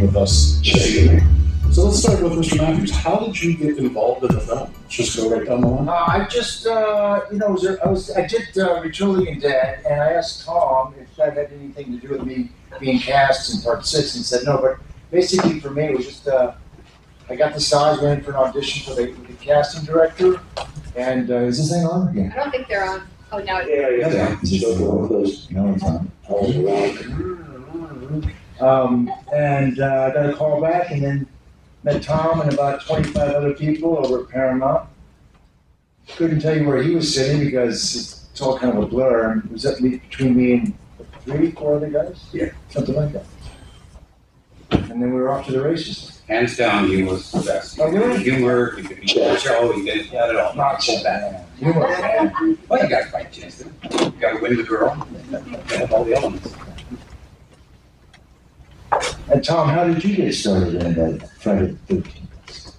and with us this evening. So let's start with Mr. Mathews. How did you get involved in the film? Just go right down the line. Uh, I just, uh, you know, was, I was, I did uh, Retrillian Dead, and I asked Tom if that had anything to do with me being cast in part six, and he said no. But basically, for me, it was just, uh, I got the size, went in for an audition for the, the casting director, and uh, is this thing on? Yeah. I don't think they're on. Oh, now it Yeah, yeah, Yeah. yeah. So one of No, it's on. Calls around. Um, and uh, I got a call back, and then met Tom and about 25 other people over at Paramount. Couldn't tell you where he was sitting because it's all kind of a blur. It was that me- between me and three, four other guys? Yeah. Something like that. And then we were off to the races. Hands down, he was the best. Oh, really? Humor, he could be a show, he did, he had it all. Not so bad. You were bad. Well, you guys fight chance, you gotta win the girl, you have all the elements. And Tom, how did you get started in that Friday the 13th?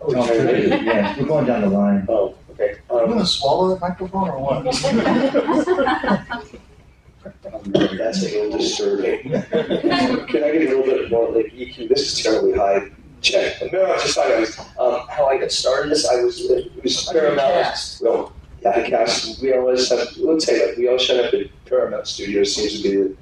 Oh, Tom, sorry. yeah, we're going down the line. Oh, okay. Are you Um, gonna swallow that microphone or what? that's a little disturbing. Can I get a little bit more, like, EQ, this is terribly high check. No, I just thought I was, um, how I got started this, I was, it was Paramount. Well, yeah, I cast, we always have, let's say, like, we all showed up at Paramount Studios, seems to be the,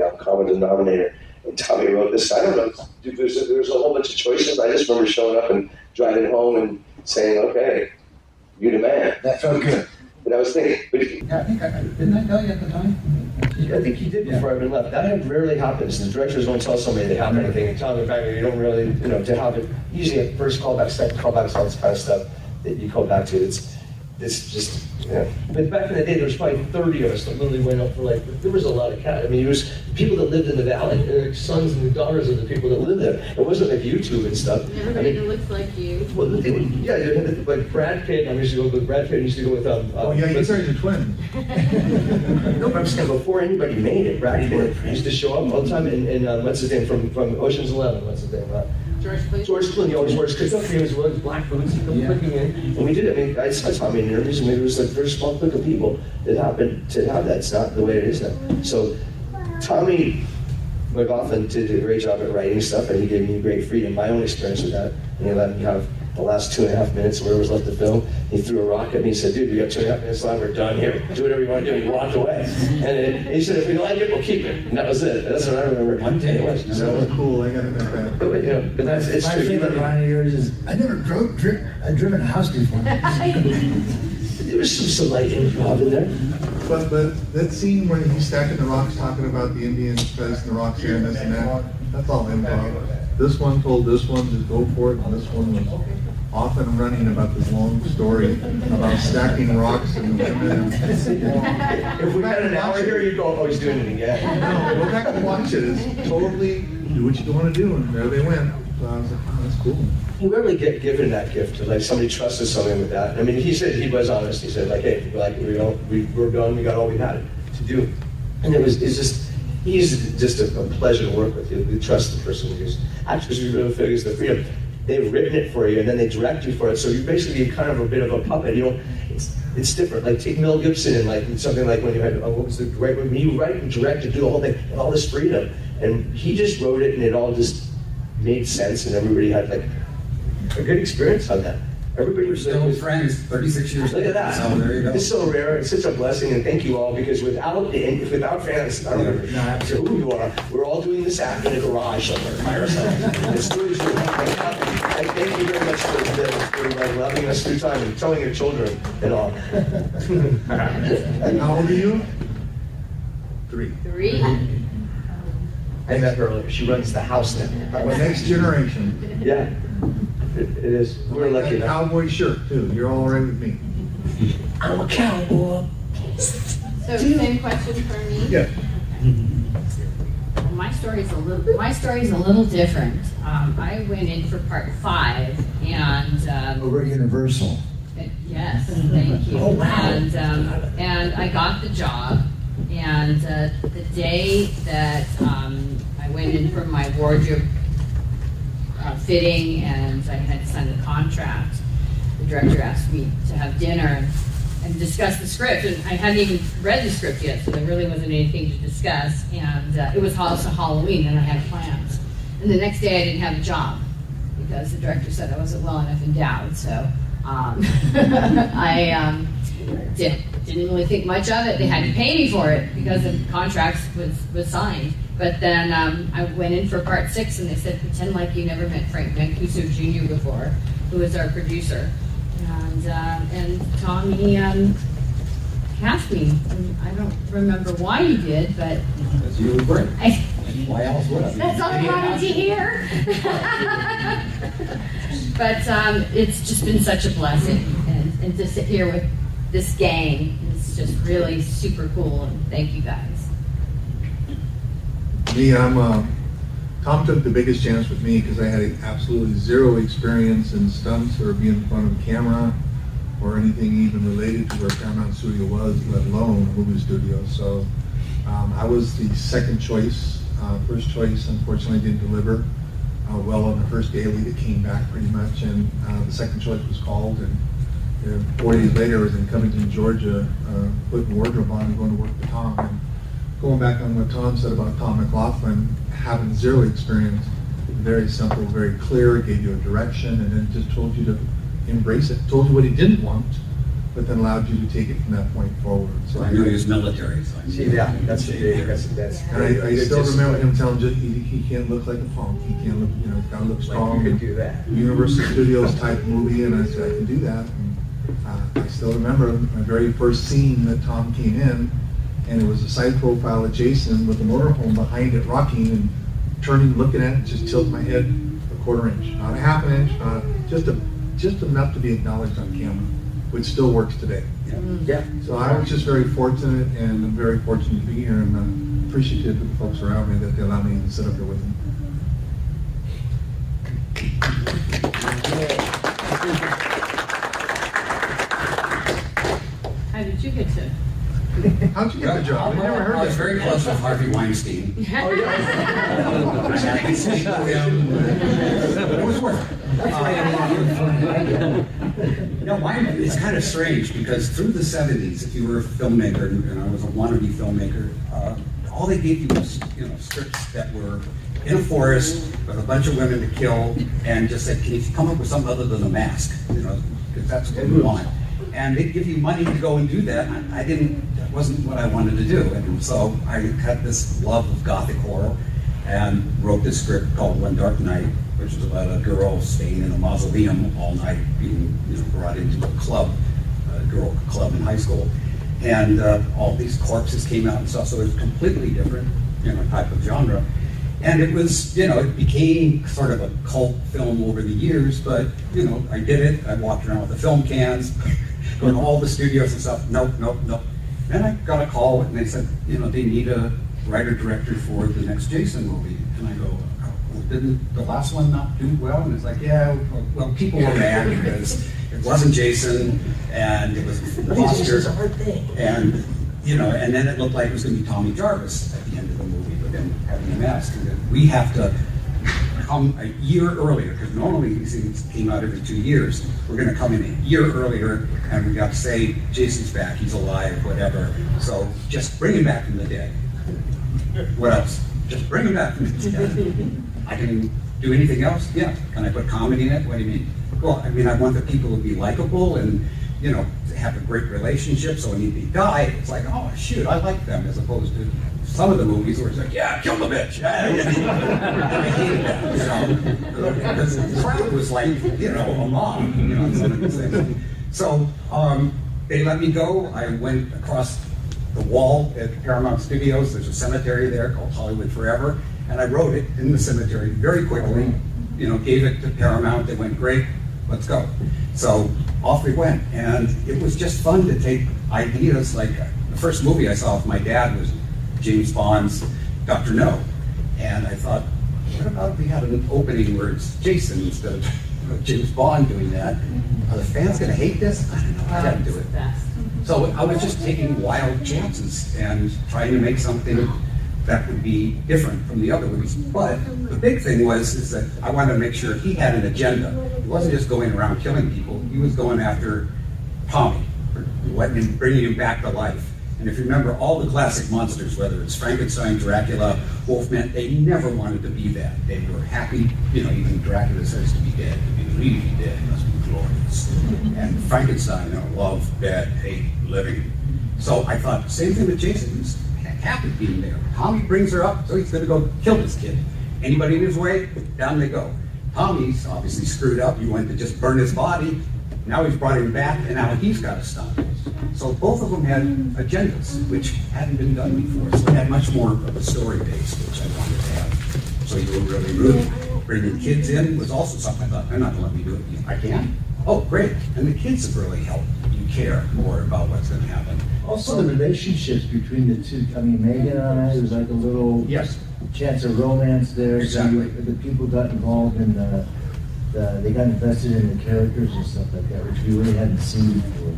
the uh, common denominator. And Tommy wrote this, I don't know, there's, a- there's a whole bunch of choices, I just remember showing up and driving home and saying, okay, you the man. That felt good. But I was thinking, but Yeah, I think I, didn't I tell you at the time? I think you did before I even left. That rarely happens. The directors don't tell somebody they have anything. And tell them, in fact, you don't really, you know, to have it. Usually, at first callback, second callbacks, all this kind of stuff that you call back to. It's, it's just, yeah. But back in the day, there was probably 30 of us that literally went up for like, there was a lot of cat. I mean, it was people that lived in the valley, their sons and the daughters of the people that lived there. It wasn't like YouTube and stuff. I Everybody mean, that looks like you. well, they would, yeah, they had, like Brad Pitt. I used to go with Brad Pitt. I used to go with um. Oh, yeah, you with- guys are twins. no, but I'm saying before anybody made it, Brad Pitt used to show up all the time. And, and uh, what's his name from from Ocean's Eleven? What's his name? Uh, George Clooney. George Clooney always wears because he was wearing black boots. He come Yeah. clicking in, and we did it. I mean, I saw Tommy in interviews, and maybe it was like a very small clique of people that happened to have that. It's not the way it is now. So, Tommy McLoughlin did a great job at writing stuff, and he gave me great freedom. My own experience with that, and he let me have the last two and a half minutes, where it was left to film. He threw a rock at me. He said, "Dude, we got two and a half minutes left. We're done here. Do whatever you want to do." He walked away, and it, he said, "If we like it, we'll keep it." And that was it. That's what I remember. One day, It was. that So, was cool, I gotta admit but, you know, but that's it's My true. favorite line of yours is, I never drove, dri- I've driven a house before. There was some, some light improv in there. But, but that scene when he's stacking the rocks, talking about the Indians placing the rocks here and this and that, that's all improv. This one told this one to go for it, and this one was off and running about this long story about stacking rocks and women. If we had an hour here, you'd go, oh, he's doing it again. No, go back and watch it, it's totally, do what you wanna do, and there they went. So I was like, oh, that's cool. You rarely get given that gift to like somebody trusted something with that. I mean, he said he was honest. He said like, hey, like we don't, we we're done. We got all we had to do, and it was it's just he's just a, a pleasure to work with. You, you trust the person who's actors who really figures the freedom. They've written it for you, and then they direct you for it. So you're basically kind of a bit of a puppet. You know, it's it's different. Like take Mel Gibson and like something like when you had oh, what was the right when you write and direct and do the whole thing, and all this freedom, and he just wrote it, and it all just made sense, and everybody had like a good experience on that. Everybody was Still friends, thirty-six years Look later. at that. So there you go. It's so rare. It's such a blessing, and thank you all because without and without fans, I don't know No, absolutely. who you are. We're all doing this act in a garage somewhere by ourselves. It's really true. I thank you very much for, for, for like, loving us through time and telling your children and all. How old are you? Three. Three. I met her earlier. She runs the house now. Next generation. Yeah, it, it is. We're lucky A enough. Cowboy shirt too, you're all right with me. I'm a cowboy. So same question for me? Yeah. Well, my story's a little my story's a little different. Um, I went in for part five, and um, Over at Universal. yes, thank you. Oh, wow. And um, and I got the job. And uh, the day that um, I went in for my wardrobe uh, fitting, and I had signed the contract, the director asked me to have dinner. and discuss the script. And I hadn't even read the script yet, so there really wasn't anything to discuss. And uh, it was also Halloween, and I had plans. And the next day, I didn't have a job because the director said I wasn't well enough endowed. So um, I um, did, didn't really think much of it. They had to pay me for it because the contract was, was signed. But then um, I went in for part six, and they said, pretend like you never met Frank Mancuso Jr. before, who was our producer. And, uh, and Tommy um, cast me. And I don't remember why he did, but That's you were great. I, Why else would I? that's all I wanted to hear. but um, it's just been such a blessing, and, and to sit here with this gang is just really super cool. And thank you guys. Me, I'm, uh, Tom took the biggest chance with me because I had absolutely zero experience in stunts or being in front of a camera or anything even related to where Paramount Studio was, let alone a movie studio. So um, I was the second choice. Uh, first choice, unfortunately, didn't deliver uh, well on the first daily that came back pretty much, and uh, the second choice was called. And uh, four days later, I was in Covington, Georgia, uh, putting wardrobe on and going to work for Tom. And going back on what Tom said about Tom McLoughlin, having zero experience, very simple, very clear, gave you a direction, and then just told you to embrace it. Told you what he didn't want, but then allowed you to take it from that point forward. So I knew he was military, so I. See, yeah, that's the big, that's, that's. And I, I still remember him telling just he, he can't look like a punk. He can't look, you know, he's got to look Like strong. you could do that. Universal Studios type movie, and I said I can do that. And, uh, I still remember my very first scene that Tom came in, and it was a side profile of Jason with a motorhome behind it rocking and turning, looking at it, just tilt my head a quarter inch, not a half an inch, not just a just enough to be acknowledged on camera, which still works today. Yeah. yeah. So I was just very fortunate, and I'm very fortunate to be here, and uh, appreciative of the folks around me that they allowed me to sit up here with them. How did you get to? How'd you get the job? I never heard I was very close with Harvey Weinstein. Oh, I could speak to him. It was worth it. No, mine, it's kind of strange because through the 70s, if you were a filmmaker, and I was a wannabe filmmaker, uh, all they gave you was, you know, scripts that were in a forest with a bunch of women to kill, and just said, can you come up with something other than a mask? You know, because that's what we want. And they'd give you money to go and do that. and I didn't, that wasn't what I wanted to do. And so I had this love of gothic horror and wrote this script called One Dark Night, which is about a girl staying in a mausoleum all night, being you know, brought into a club, a girl club in high school. And uh, all these corpses came out and stuff, so it was completely different, you know, type of genre. And it was, you know, it became sort of a cult film over the years, but, you know, I did it. I walked around with the film cans, going to all the studios and stuff. Nope, nope, nope. Then I got a call and they said, you know, they need a writer director for the next Jason movie. And I go, oh, well, didn't the last one not do well? And it's like, yeah, well, well people were mad because it wasn't Jason and it was Foster. And, you know, and then it looked like it was going to be Tommy Jarvis at the end of the movie but then having a mask. And then we have to come a year earlier, because normally these things came out every two years. We're going to come in a year earlier, and we got to say, Jason's back, he's alive, whatever. So just bring him back from the dead. What else? Just bring him back from the dead. I can do anything else? Yeah. Can I put comedy in it? What do you mean? Well, I mean, I want the people to be likable and, you know, have a great relationship. So when you die, it's like, oh, shoot, I like them, as opposed to some of the movies where it's like, yeah, kill the bitch. So, because the crowd was like, you know, a mom, you know. So um, they let me go. I went across the wall at Paramount Studios. There's a cemetery there called Hollywood Forever. And I wrote it in the cemetery very quickly, you know, gave it to Paramount. They went, great, let's go. So off we went. And it was just fun to take ideas. Like the first movie I saw with my dad was James Bond's Dr. No. And I thought, what about if we had an opening where it's Jason instead of James Bond doing that? Are the fans going to hate this? I don't know. I got to do it. So I was just taking wild chances and trying to make something that would be different from the other ones. But the big thing was is that I wanted to make sure he had an agenda. He wasn't just going around killing people. He was going after Tommy, or letting him, bringing him back to life. And if you remember all the classic monsters, whether it's Frankenstein, Dracula, Wolfman, they never wanted to be that. They were happy, you know, even Dracula says to be dead, to be really dead must be glorious. And Frankenstein, you know, love, dead, hate, living. So I thought, same thing with Jason. He's happy being there. Tommy brings her up, so he's going to go kill this kid. Anybody in his way, down they go. Tommy's obviously screwed up. You went to just burn his body. Now he's brought him back, and now he's got to stop it. So both of them had agendas, which hadn't been done before. So it had much more of a story base, which I wanted to have. So you were really rooting. Bringing kids in was also something I thought, they're not going to let me do it. I can? Oh, great. And the kids have really helped you care more about what's going to happen. Also, the relationships between the two, I mean, Megan and I, there was like a little Yes. chance of romance there. so you- Exactly. The people got involved in the, the, they got invested in the characters and stuff like that, which we really hadn't seen before.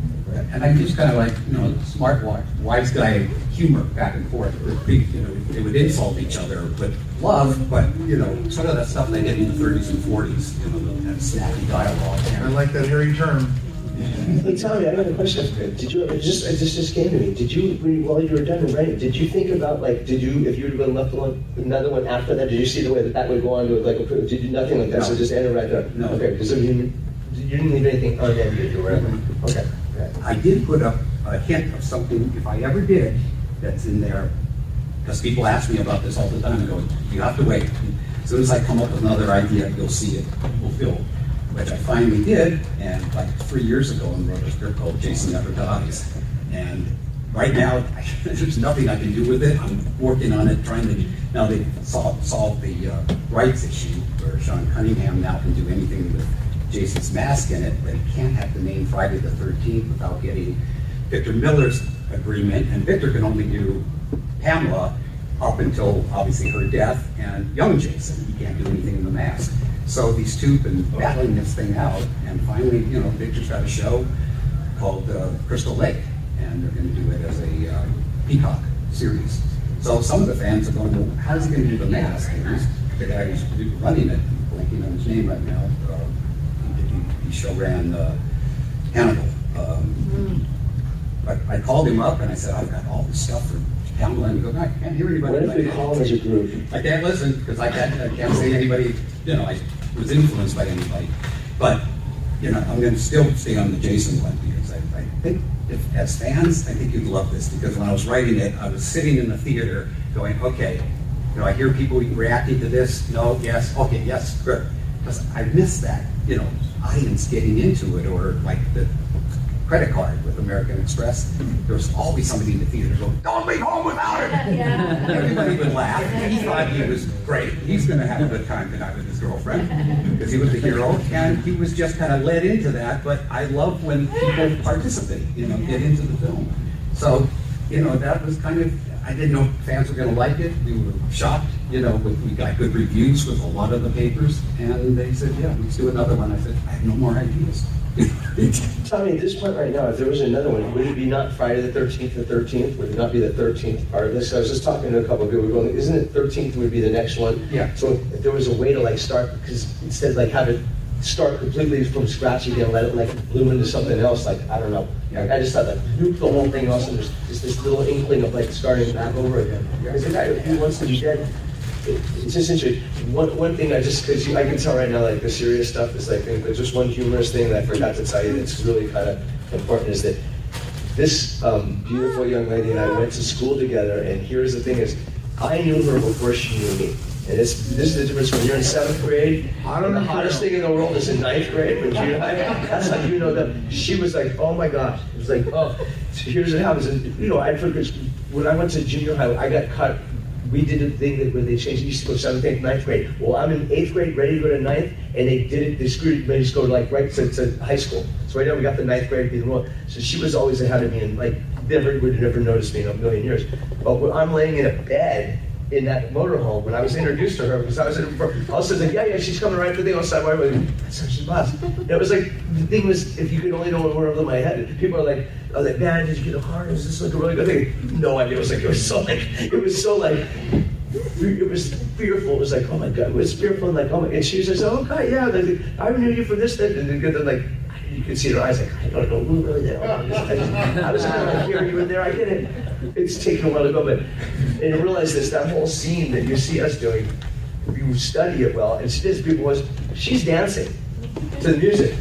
And I just kind of like, you know, smart wi- wise guy humor back and forth. With big, you know, they would insult each other with love, but you know, sort of that stuff they did in the 30s and 40s. You know, that snappy dialogue. I like that hairy term. Hey Tommy, I got a question. Did you it just it just just came to me? Did you while you were done writing, did you think about like did you if you would have been left alone another one after that? Did you see the way that that would go on to like a, did you nothing like that? So No. just ended right there. No. Okay, because you, you didn't leave anything unended or whatever. Mm-hmm. Okay. okay. I did put up a hint of something, if I ever did, that's in there. Because people ask me about this all the time, and go, you have to wait. As soon as I come up with another idea, you'll see it We'll fulfilled. Which I finally did, and like three years ago, and wrote a script called Jason Never Dies. And right now, there's nothing I can do with it. I'm working on it, trying to, now they solve, solve the uh, rights issue, where Sean Cunningham now can do anything with Jason's mask in it, but he can't have the name Friday the 13th without getting Victor Miller's agreement, and Victor can only do Pamela up until obviously her death, and young Jason, he can't do anything in the mask. So these two have been battling this thing out, and finally, you know, Victor's got a show called uh, Crystal Lake, and they're going to do it as a uh, Peacock series. So some of the fans are going, well, how's he going to do the mask? The guy who's running it, blanking on his name right now, uh, he, show ran uh, Hannibal. Um, but I called him up and I said, I've got all this stuff for Hannibal, and he goes, I can't hear anybody. What if we call as a group? I can't listen because I can't, I can't say anybody, you know, I was influenced by anybody. But, you know, I'm going to still stay on the Jason one because I, I think if, as fans, I think you'd love this because when I was writing it, I was sitting in the theater going, okay, you know, I hear people reacting to this, no, yes, okay, yes, good. Because I miss that, you know, audience getting into it or like the credit card with American Express. Hmm. There was always somebody in the theater going, don't leave home without it. Everybody would laugh. He thought he was great. He's going to have a good time tonight with his girlfriend because he was the hero, and he was just kind of led into that. But I love when people participate, you know, get into the film. So, you know, that was kind of. I didn't know fans were going to like it. We were shocked, you know. We we got good reviews with a lot of the papers, and they said, "Yeah, let's do another one." I said, "I have no more ideas." Tommy, at this point right now, if there was another one, would it be not Friday the thirteenth, the thirteenth? Would it not be the thirteenth part of this? I was just talking to a couple of people, going, isn't it thirteenth would be the next one? Yeah. So if there was a way to like start, because instead like have it start completely from scratch again, let it like bloom into something else, like, I don't know. Like, I just thought like nuke the whole thing else and there's just this little inkling of like starting back over again. Because the guy who wants to be dead, it- it's just interesting. One, one thing I just, because I can tell right now, like the serious stuff is like, but just one humorous thing that I forgot to tell you that's really kind of important is that this um, beautiful young lady and I went to school together, and here's the thing: is I knew her before she knew me. And this, this is the difference when you're in seventh grade. I don't the know. hottest thing in the world is in ninth grade when junior high. That's how you know that she was like, oh my gosh. It was like, oh, so here's what happens. And, you know, I forget when I went to junior high, I got cut. We did a thing that where they changed. Used to go seventh, eighth, ninth grade. Well, I'm in eighth grade, ready to go to ninth, and they did it. They screwed. it, Made us go like right to, to high school. So right now we got the ninth grade being wrong. So she was always ahead of me, and like never would have never noticed me in a million years. But when I'm laying in a bed in that motorhome when I was introduced to her because I was in all of a sudden like yeah yeah she's coming right to the outside why that's how she was it was like the thing was if you could only know where over my head people are like oh like man did you get a heart is this like a really good thing no idea it was like it was so like it was so like it was fearful. It was like, oh my god, it was fearful and like, oh my. And she was just, oh okay, yeah, like, I knew you from this, thing, and then like, you could see her eyes like, I don't know who really that was. I was kind of like, here, you were there, I get it. It's taken a while to go, but, and realize this, that whole scene that you see us doing, you study it well, and she does people was, she's dancing to the music.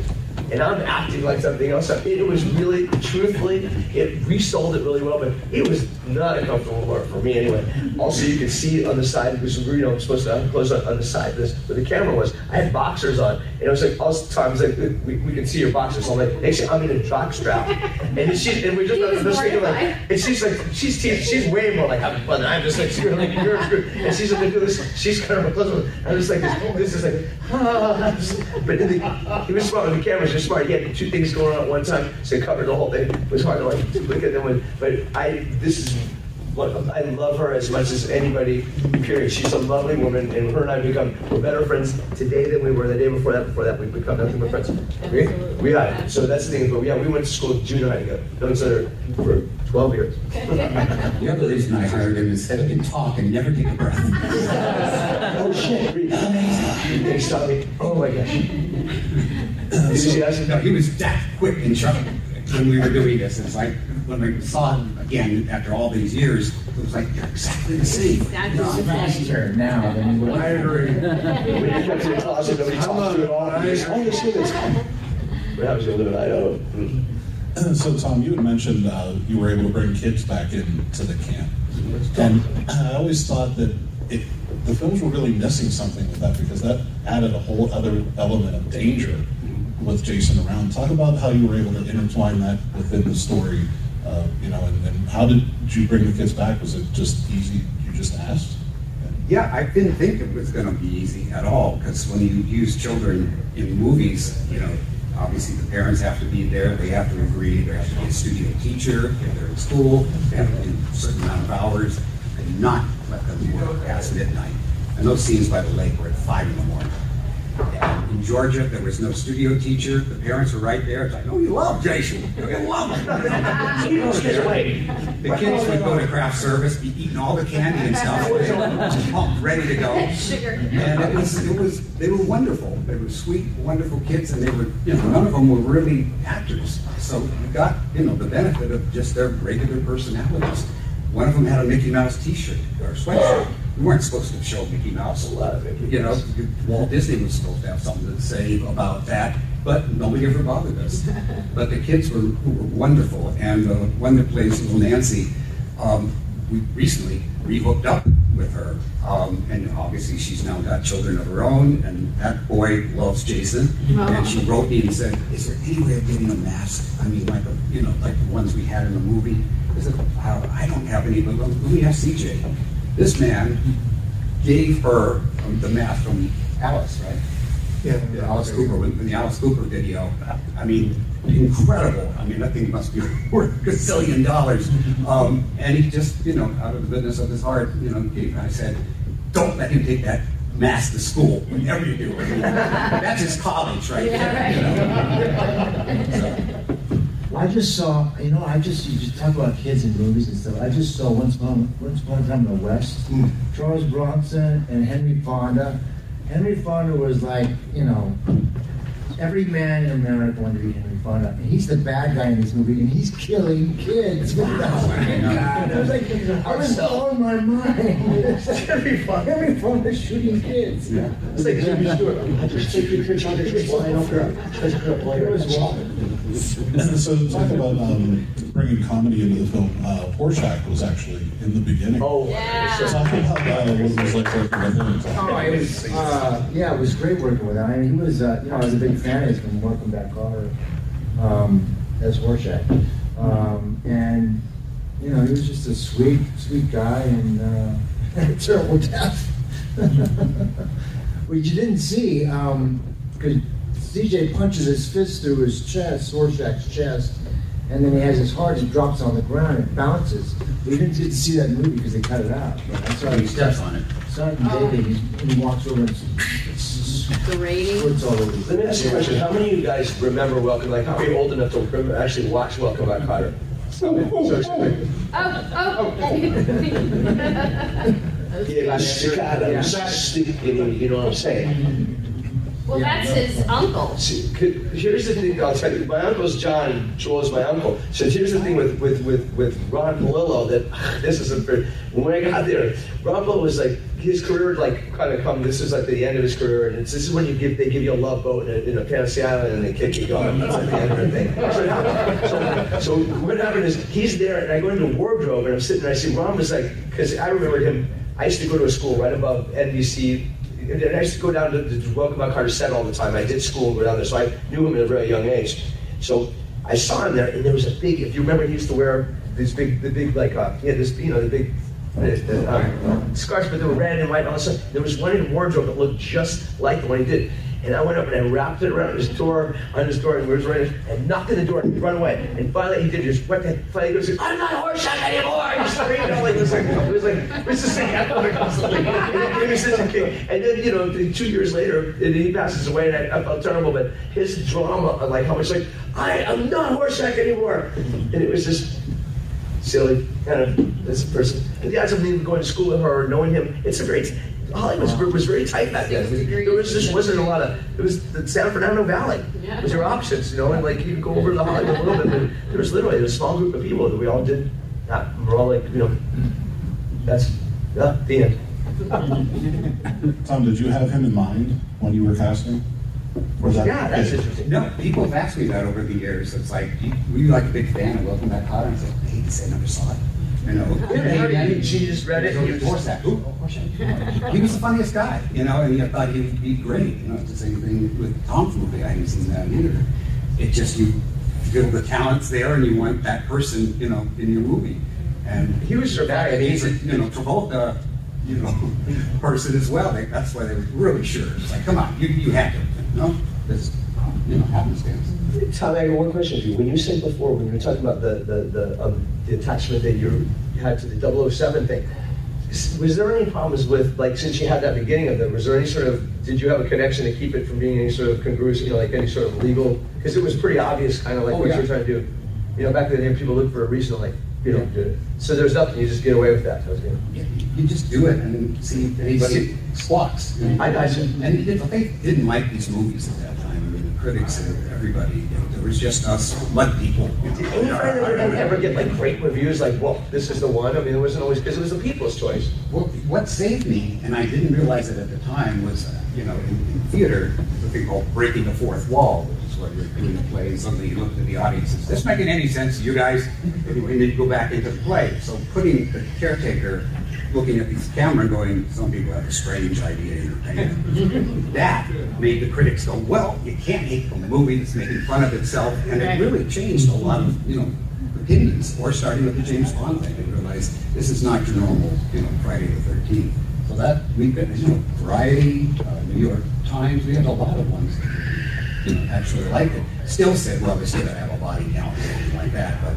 And I'm acting like something else. It was really, truthfully, it resold it really well, but it was not a comfortable part for me anyway. Also, you could see on the side, because you know, I'm supposed to close on, on the side this where the camera was. I had boxers on, and it was like all the times like we, we can see your boxers. So I'm like, next thing I'm in a jock strap, and she and we just He was I'm just thinking like, and she's like, she's te- she's way more like having fun. than I'm just like, screwing like you're screwed. And she's like, this, she's kind of a close. One. I'm just like, this, this is like, ah. but in the, he was smart with the cameras. You're smart. He had two things going on at one time, so he covered the whole thing. It was hard to like look at them. When, but I, this is what I love her as much as anybody. Period. She's a lovely woman, and her and I become we're better friends today than we were the day before that. Before that, we've become nothing but friends. We, we are. So that's the thing. But yeah, we went to school junior high together. Known each other for 12 years. The other reason I hired him is that he can talk and never take a breath. Oh shit! Amazing. Thanks, Tommy. Oh my gosh. Did you see? No, he was that quick and sharp when we were doing this. It's like when we saw him again after all these years, it was like you're exactly the same. That's He's all. faster now than he was. I agree. When you come to the closet, nobody talks to you at all. You just, oh, this kid is. What happens when you live in Idaho? Hmm. So, Tom, you had mentioned uh, you were able to bring kids back into the camp. And I always thought that it, the films were really missing something with that because that added a whole other element of danger with Jason around. Talk about how you were able to intertwine that within the story, uh, you know, and, and how did you bring the kids back? Was it just easy? You just asked? Yeah, I didn't think it was going to be easy at all because when you use children in movies, you know, obviously the parents have to be there, they have to agree, there has to be a studio teacher, if they're in school, they have to do a certain amount of hours, and not let them work past midnight. And those scenes by the lake were at five in the morning. And in Georgia, there was no studio teacher. The parents were right there. It's like, oh, you love Jason. You love him. Those kids are. The kids would go to craft service, be eating all the candy and stuff, just pumped, ready to go. Sugar. And it was, it was, they were wonderful. They were sweet, wonderful kids, and they were, you know, none of them were really actors. So you got, you know, the benefit of just their regular personalities. One of them had a Mickey Mouse T-shirt or sweatshirt. We weren't supposed to show Mickey Mouse a lot of it. You know, Walt Disney was supposed to have something to say about that, but nobody ever bothered us. But the kids were, were wonderful, and the one that plays little Nancy, um, we recently re-hooked up with her, um, and obviously she's now got children of her own, and that boy loves Jason. And she wrote me and said, "Is there any way of getting a mask? I mean, like a, you know, like the ones we had in the movie." I said, "Uh, "I don't have any, but let me ask CJ." This man gave her um, the mask from Alice, right? Yeah. the Alice Cooper, when when the Alice Cooper video, I mean, incredible. I mean, that thing must be worth a gazillion dollars. Um, and he just, you know, out of the goodness of his heart, you know, gave, I said, don't let him take that mask to school whenever you do it. That's his college right Yeah, there. you know. So, I just saw, you know, I just, you just talk about kids in movies and stuff. I just saw Once Upon, Once Upon a Time in the West. Hmm. Charles Bronson and Henry Fonda. Henry Fonda was like, you know, every man in America wanted to be Henry Fonda. And he's the bad guy in this movie, and he's killing kids. Oh I was like, I was blowing my mind. Henry Fonda. Henry Fonda shooting kids. It's like Jimmy Stewart. I just take your picture on the kids flying over. It was wild. So talk about um, bringing comedy into the film. Uh, Horshack was actually in the beginning. Oh, Yeah. So talk about uh, what it was like working with him. Oh, it was, uh, yeah, it was great working with him. I mean, he was, uh, you know, I was a big fan of his from Welcome Back Kotter, um, as Horshack. Um, and, you know, he was just a sweet, sweet guy and, uh, had terrible death. Which you didn't see, um, because CJ punches his fist through his chest, Horshack's chest, and then he has his heart, it drops on the ground, it bounces. We didn't get to see that movie because they cut it out. But I saw he steps on it. Sergeant David, he, he walks over and The rating. squirts all over. Let me ask you a question. How many of you guys remember Welcome? Like, how many old enough to remember actually watch Welcome Back Kotter? So, Oh, oh. oh. Yeah, it was kind of, you know, you know what I'm saying? Well, that's his uncle. See, here's the thing, I'll tell you, my uncle's John, and Joel my uncle. So here's the thing with, with, with, with Ron Palillo, that, this is a, very- when I got there, Ron Palillo was like, his career like kind of come, this is like the end of his career, and it's, this is when you give, they give you a love boat in a, in a Fantasy Island and they kick you gone. That's like the end of the thing. That's what happened. So, so what happened is, he's there, and I go into wardrobe, and I'm sitting there, and I see Ron was like, because I remember him, I used to go to a school right above NBC, and I used to go down to, to Welcome Kotter Set all the time. I did school and go down there, so I knew him at a very young age. So I saw him there, and there was a big. If you remember, he used to wear these big, the big like, uh, yeah, this, you know, the big. The, the, uh, scarves, but they were red and white and all that stuff. There was one in wardrobe that looked just like the one he did. And I went up and I wrapped it around his door, on his door, and we was right, and knocked on the door and run away. And finally he did just went to finally goes, I'm not Horshack anymore! He screamed all like was like it was like just like epic. And. And then, you know, two years later, and he passes away and I, felt terrible, but his drama, like how much like, I am not Horshack anymore. And it was just silly, kind of this person. And the odds of me going to school with her or knowing him, it's a great. Hollywood was, was very tight back then. There was just wasn't a lot of. It was the San Fernando Valley Yeah. was your options, you know, and like you could go over to Hollywood a little bit. But there was literally a small group of people that we all did. That we're all like, you know, that's yeah, the end. Tom, did you have him in mind when you were casting? Or that- Yeah, that's interesting. No, people have asked me that over the years. It's like, were you like a big fan of Welcome Back Kotter? I said, I hate to say I never saw it. You know. She just read it and you just- He was the funniest guy, you know, and you thought he would be great. You know, it's the same thing with Tom's movie. I haven't seen that either. It just, you feel the talent's there and you want that person, you know, in your movie. And He was dramatic. And he's a, you know, Travolta, you know, person as well. Like, that's why they were really sure. It's like, come on, you, you had to, you know, this, you know, happenstance. Tom, I got one question for you. When you said before, when you were talking about the the the, um, the attachment that you had to the 007 thing, was there any problems with like since you had that beginning of it? Was there any sort of did you have a connection to keep it from being any sort of congruous, you know, like any sort of legal? Because it was pretty obvious, kind of like Oh, what yeah. you were trying to do. You know, back then people looked for a reason, to, like you know, do it. So there's nothing. You just get away with that. I was gonna- You you just do it and see if anybody squawks. I you. And they didn't like these movies at that time. I mean, the critics and everybody, you there was just us mud people. Did any friend ever, ever get like great reviews? Like, well, this is the one. I mean, it wasn't always because it was the people's choice. Well, what saved me, and I didn't realize it at the time, was, uh, you know, in, in theater, the thing called breaking the fourth wall, which is what you're doing in the play, and suddenly you look at the audience, is this making any sense to you guys? Anyway, and then you go back into the play. So putting the caretaker looking at the camera and going, some people have a strange idea in their head. That made the critics go, well, you can't hate the movie that's making fun of itself, and it really changed a lot of, you know, opinions, or starting with the James Bond thing, and realized this is not your normal, you know, Friday the Thirteenth. So that we got, you know, Variety, uh, New York Times, we had a lot of ones that, you know, actually liked it. Still said, well, they still have a body count or something like that, but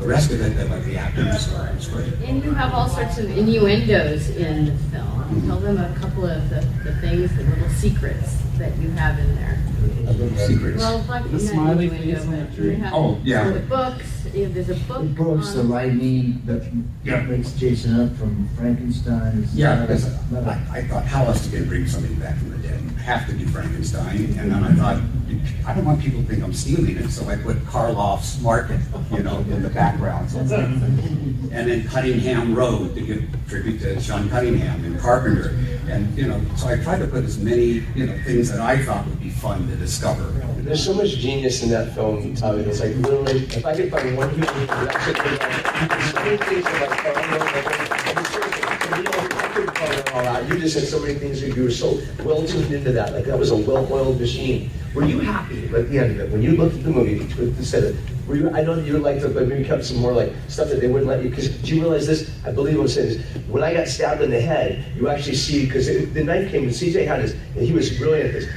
the rest of it, that like the actors, was great. And you have all sorts of innuendos in the film. Tell them a couple of the, the things, the little secrets that you have in there. A little secrets. Well, like, The smiley face on but the tree. you have Oh, yeah. The books, yeah, there's a book. The books, the on- lightning that Yeah. that wakes Jason up from Frankenstein. Yeah, not- because not a- I, I thought, how else are you gonna bring something back from the dead? Have to do Frankenstein, and then I thought, I don't want people to think I'm stealing it, so I put Karloff's Market, you know, in the background. So And then Cunningham Road to give tribute to Sean Cunningham and Carpenter. And, you know, so I tried to put as many, you know, things that I thought would be fun to discover. There's so much genius in that film, Tommy. It's like literally, if I could find one human being that could do that, so many things are like, all out. You just said so many things. that You were so well tuned into that. Like that was a well-oiled machine. Were you happy at the end of it when you looked at the movie? You said it. Were you? I know that you would like to, but maybe kept some more like stuff that they wouldn't let you. Because do you realize this? I believe I'm saying this. When I got stabbed in the head, you actually see because the knife came and CJ had his, and he was brilliant at this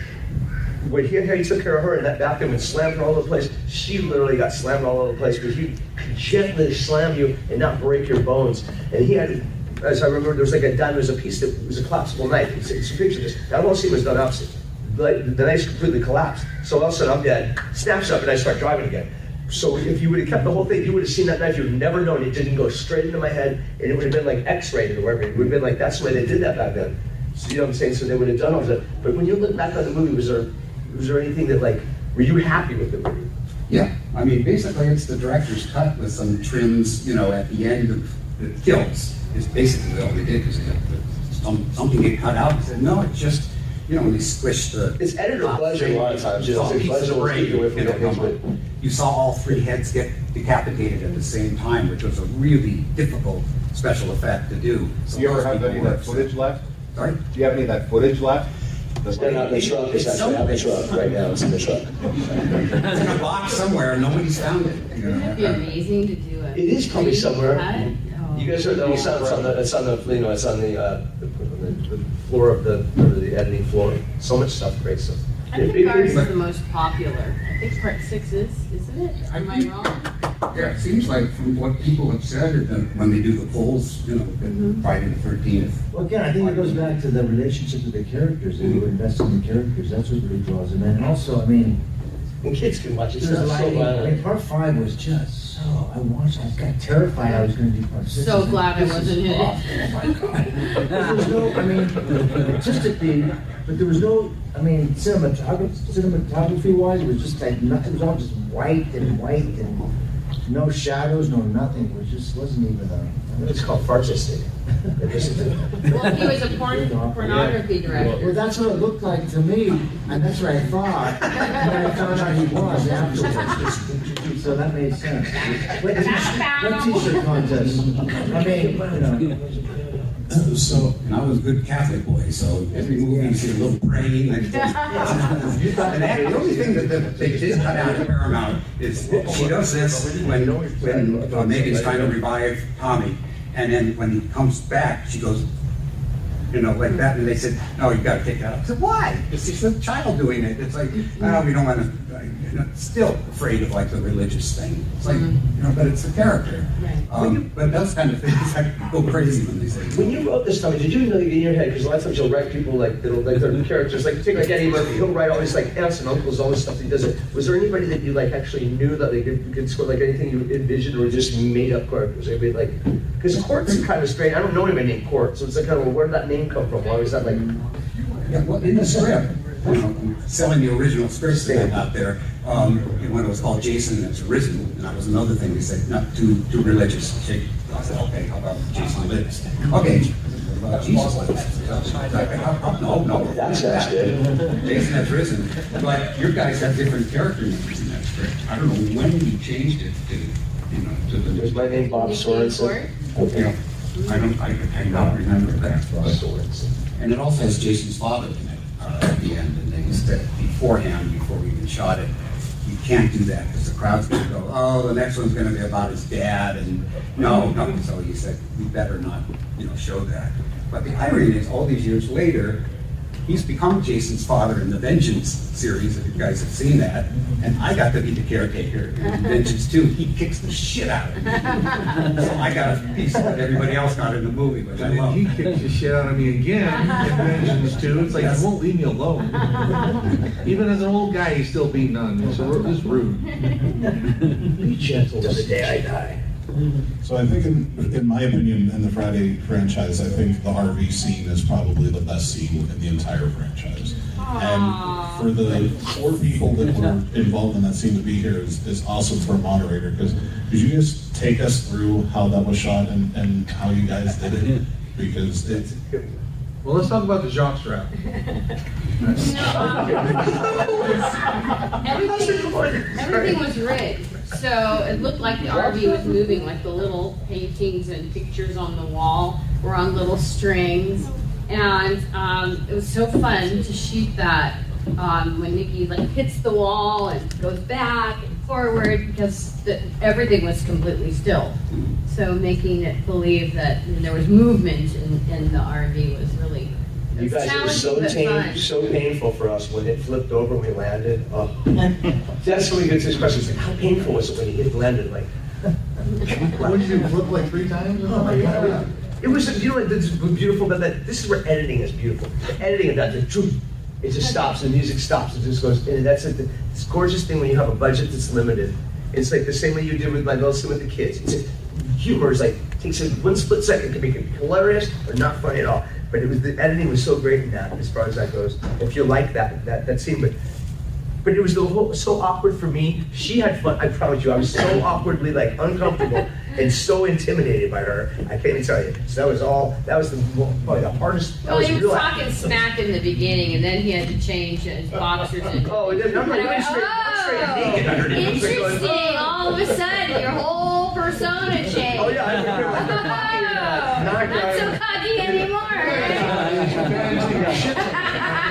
when he, he took care of her in that bathroom and slammed her all over the place, she literally got slammed all over the place because he could gently slam you and not break your bones. And he had, as I remember, there was like a done, was a piece that was a collapsible knife. It's, it's picture of this. I don't see was done opposite. Like, the knife's completely collapsed. So all of a sudden I'm dead. Snaps up and I start driving again. So if you would have kept the whole thing, you would have seen that knife. You would have never known it didn't go straight into my head, and it would have been like X-rated or whatever. It would have been like that's the way they did that back then. So, you know what I'm saying? So they would have done all that. But when you look back on the movie, was there was there anything that like were you happy with the movie? Yeah, I mean, basically, it's the director's cut with some trims, you know, at the end of the kills. It's basically all they did because some, something get cut out. He said, no, it just, you know, when they squish the. It's editor pleasure a lot of times. You It's a pieces pleasure of brain, away from you know, come on. You saw all three heads get decapitated at the same time, which was a really difficult special effect to do. So Do you ever have any of that footage left? Sorry? Do you have any of that footage left? It's not in the truck, it's actually out in the truck, right now, it's in the truck. It's in a box somewhere, and nobody's found it. you know. Wouldn't be amazing to do a? It is probably somewhere. Cut? You guys heard that? It's on, it's on the, it's on the, you know, it's on the, uh, the, the the floor of the, the editing floor. So much stuff, great stuff. I think ours is the most popular. I think part six is, isn't it? Am I wrong? Yeah, it seems like from what people have said, that when they do the polls, you know, that Friday the thirteenth. Well, again, I think it goes back to the relationship with the characters, and you invest in the characters, that's what really draws them in. And also, I mean, And kids can watch it, it's not so lighting, I mean, part five was just so, I watched, I got terrified I was gonna do part six. So I was like, glad I this is wasn't in it. awful. Oh my God. There was no, I mean, artistically, but there was no, I mean, cinematography, cinematography wise, it was just like, nothing, it was all just white and white and no shadows, no nothing, it was just, wasn't even a. It's called farcistic. Well, he was a porn, pornography director. Well, that's what it looked like to me, and that's what I thought. And then I found out he was afterwards. So that made sense. What t- what t-shirt contest? I mean, you know. So, And I was a good Catholic boy, so every movie you see a little praying. And, and the only thing that, that they did cut out of Paramount is she does this when, when uh, Megan's trying to revive Tommy. And then when he comes back, she goes, you know, like that. And they said, no, you got to take that out. I said, why? It's just a child doing it. It's like, no, we don't want to. You know, still afraid of like the religious thing. It's like, you know, but it's a character. Right. Um, but those kind of things I go crazy when they say. When you wrote this, Tommy, did you know in your head? Because a lot of times you'll write people like that'll like their characters, like take like Eddie Murphy. He'll write all these like aunts and uncles, all this stuff he does. It. Was there anybody that you like actually knew that they could, could score like anything you envisioned, or just made up characters? Anybody like? Because Cort's kind of strange. I don't know anybody named Court, so it's like, kind of, well, where did that name come from? Why was that like? Yeah, well, in the script, you know, selling the original script stand out there, um, when it was called Jason Has Risen, and that was another thing they said, not too, too religious. I said, okay, how about Jason Lives? Okay, what about Jesus Lives? No, no. That sounds good. Jason Has Risen, but your guys have different character names in that script. I don't know when you changed it to, you know, to the. There's my name, Bob Nikki Sorensen. Cort? You know, I don't, I, I don't remember that. Bob but- And it also has Jason's father in it uh, at the end, beforehand, before we even shot it, you can't do that because the crowd's gonna go, oh, the next one's gonna be about his dad, and no, no, so he said, we better not, you know, show that. But the irony is, all these years later, he's become Jason's father in the Vengeance series, if you guys have seen that, mm-hmm. and I got to be the caretaker in Vengeance 2. He kicks the shit out of me. So I got a piece that everybody else got in the movie, which I And then love. he kicks the shit out of me again in Vengeance 2. It's like, he won't leave me alone. Even as an old guy, he's still beating on me, so it's rude. Be gentle. to the day I die. So I think in, in my opinion, in the Friday franchise, I think the RV scene is probably the best scene in the entire franchise. And for the four people that were involved in that scene to be here is, is awesome for a moderator, because could you just take us through how that was shot and, and how you guys did it? Because it's, Well, let's talk about the jock strap. Everything, everything was rigged, so it looked like the RV was moving, like the little paintings and pictures on the wall were on little strings. And um, it was so fun to shoot that um, when Nikki like hits the wall and goes back and forward because the, everything was completely still. So making it believe that there was movement in, in the RV was really You guys, it was so tame, so painful for us when it flipped over and we landed. Oh. That's when we get to this question. It's like, how painful was it when you hit landed? Like, What did you flip like three times? oh my god. It was, you know, this is beautiful but that. This is where editing is beautiful. The editing of that, the zoom, it just stops, the music stops, it just goes, and that's it. It's a gorgeous thing when you have a budget that's limited. It's like the same way you did with my Nelson with the kids. It's humor is like takes a one split second to make it hilarious or not funny at all. But it was the editing was so great in that, as far as that goes. If you like that that that scene, but but it was the whole, so awkward for me. She had fun. I promise you, I was so awkwardly like uncomfortable and so intimidated by her. I can't even tell you. So that was all. That was the probably the hardest. That Well, was he was real- talking smack in the beginning, and then he had to change his boxers. And, Oh, and then I'm like, I I'm went, straight, straight naked oh, underneath. I was like going, interesting. All of a sudden, your whole persona changed. Oh yeah, I remember like the cocky, Oh, not so cocky anymore.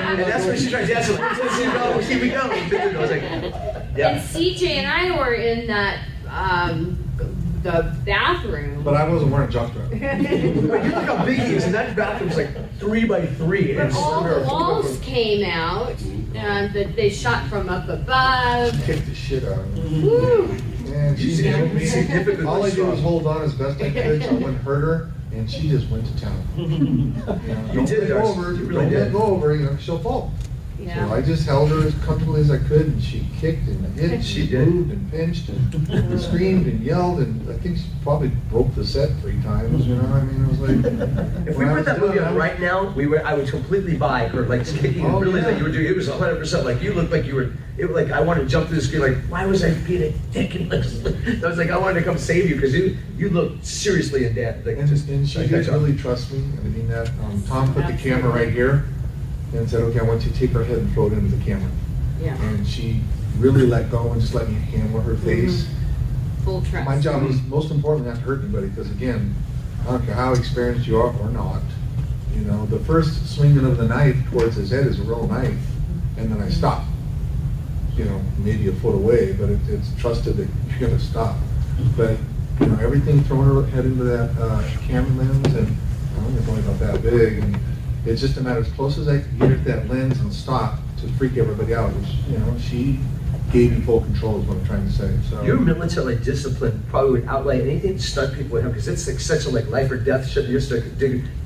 And that's when she tried dancing. Like, oh, here we go. I was like, yeah. And yeah. CJ and I were in that um, the bathroom. But I wasn't wearing a jock strap. But you look how big he is, and that bathroom's like three by three. And But it's all the a- walls came out, Uh, and that they shot from up above. Kicked the shit out of me. Woo! And she me. significantly All I did was hold on as best I could so I wouldn't hurt her, and she just went to town. You, know, You don't did, let go Darcy. over. You really don't did. let go over. You know, she'll fall. So I just held her as comfortably as I could, and she kicked and hit, and she moved and pinched and screamed and yelled, and I think she probably broke the set three times. You know, I mean, it was like. If we when I put that movie on right now, we were I would completely buy her like kicking and Oh, really yeah. like you were doing. It was 100 percent like you looked like you were. It was like I wanted to jump through the screen. Like why was I being a dick? And like, I was like I wanted to come save you because you you looked seriously in debt. Like And, just and she like, did really trust me. I mean that. Um, Tom put the camera right here and said, "Okay, I want you to take her head and throw it into the camera." Yeah. And she really let go and just let me hammer her face. Full trust. My job was most important not to hurt anybody because again, I don't care how experienced you are or not. You know, the first swinging of the knife towards his head is a real knife, and then I stop. You know, maybe a foot away, but it, it's trusted that you're gonna stop. But you know, everything thrown her head into that uh, camera lens, and I don't know, it's only about that big, and it's just a matter as close as I could get at that lens and stop to freak everybody out. Which you know, she gave me full control is what I'm trying to say. So Your military discipline probably would outlay anything to stunt people would have because it's like such a like life or death shit. You're stuck.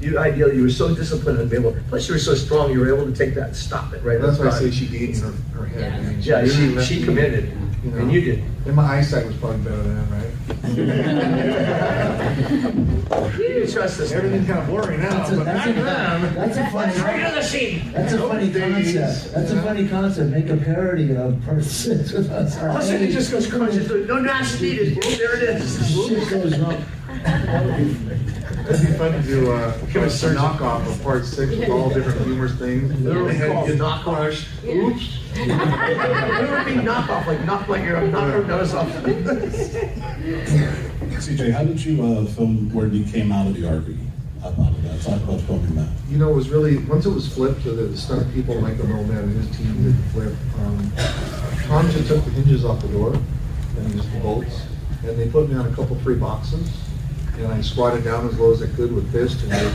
You ideally you were so disciplined and able. Plus you were so strong. You were able to take that and stop it right. That's why I say she gave me her, her head. I mean, Yeah, really she let she me, committed, you know. and you did. And my eyesight was probably better than that, You trust us. Everything's kind of blurry now, That's a, but that's back a, then. that's a funny, Right on the scene. that's a funny days, concept. That's a know? funny concept. Make a parody of Part Six with us. All of a sudden, it just goes crunches. No knives needed. Boom, there it is. Shit goes wrong. It'd be fun to do uh, a knockoff of part six with all different humorous things. Literally The head called gets knockoff. crushed. Oops. it would be knockoff, like knock like your knock her nose off. CJ, how did you uh, film where you came out of the RV? Up out of that. Talk about filming that. You know, it was really, once it was flipped, so the stunt people, like the Michael man and his team did the flip. Um, Tom just took the hinges off the door and just the bolts, and they put me on a couple, free boxes. And I squatted down as low as I could with fist and I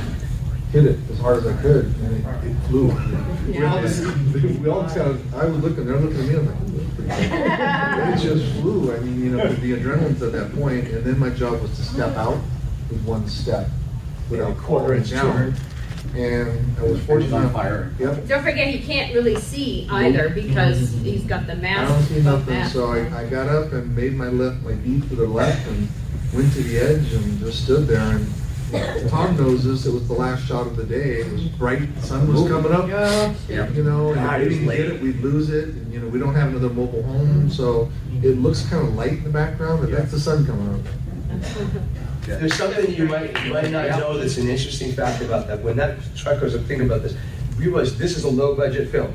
hit it as hard as I could, and it, it flew. We all just, we all just kind of, I was looking, they're looking at me, I'm like, "Ooh, that's pretty cool." It just flew. I mean, you know, the adrenaline's at that point, and then my job was to step out with one step without a quarter inch down. And I was fortunate on enough. fire. Yep. Don't forget, he can't really see either because mm-hmm. he's got the mask. I don't see nothing, so I, I got up and made my left, my beat to the left and went to the edge and just stood there and Tom knows this, it was the last shot of the day, it was bright, sun was coming up. Yeah. You know, and God, if we didn't get it, we'd lose it, and you know, we don't have another mobile home, mm-hmm. so it looks kind of light in the background, but that's the sun coming up. There's something you might, you might not know that's an interesting fact about that. When that truck was thinking about this, realize this is a low budget film.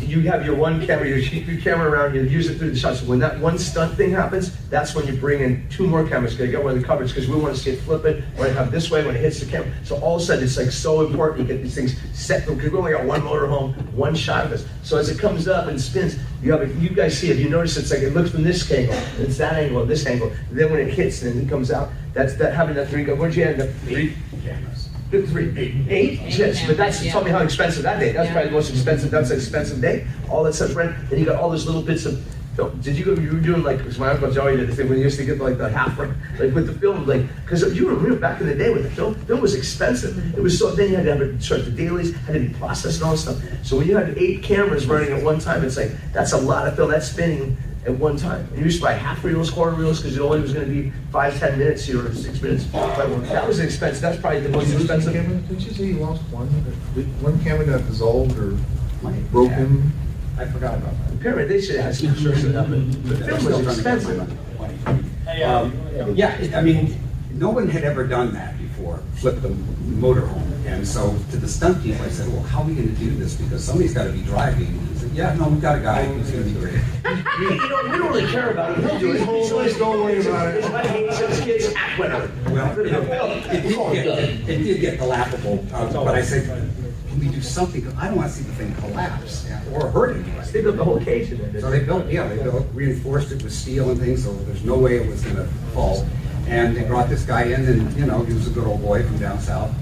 You have your one camera, you keep your camera around, you use it through the shots. When that one stunt thing happens, that's when you bring in two more cameras, gotta get one of the covers, because we want to see it flip it, want to have this way when it hits the camera. So all of a sudden, it's like so important to get these things set, because we only got one motor home, one shot of this. So as it comes up and spins, you have, you guys see it, you notice it's like, it looks from this angle, it's that angle, this angle. Then when it hits, and it comes out, that's that, having that three, where'd you end up? Three cameras. Three, eight, eight, yes, but that's, Yeah. tell me how expensive that day, that's Yeah. probably the most expensive, that's an expensive day, all that stuff rent, then you got all those little bits of, film. did you go, you were doing like, because my uncle Joey did the thing, when you used to get like the half, rent like with the film, like, because you remember back in the day with the film, film was expensive, it was so, then you had to have it, sort of the dailies, had to be processed and all that stuff, so when you had eight cameras running at one time, it's like, that's a lot of film, that's spinning at one time. And you used to buy half reels, quarter reels, because you only was gonna be five, ten minutes here, or six minutes. That was expensive, that's probably the most expensive. Camera, did you say you lost one? Did one camera got dissolved or broken? I forgot about that. The Pyramid, they should have had some insurance on that, but the film was expensive. Um, Yeah, I mean, no one had ever done that before, flip the motorhome. And so to the stunt people, I said, well, how are we gonna do this? Because somebody's gotta be driving. And he said, yeah, no, we've got a guy who's gonna be great. You you know, we don't really care about it, he'll do it. He's always Don't worry about it. His wife hates his kids act better. Well, you it did get, it did get laughable, uh, but I said, can we do something? I don't wanna see the thing collapse or hurt anybody. They built the whole cage in there. So they built, yeah, they built, reinforced it with steel and things, so there's no way it was gonna fall. And they brought this guy in and, you know, he was a good old boy from down south.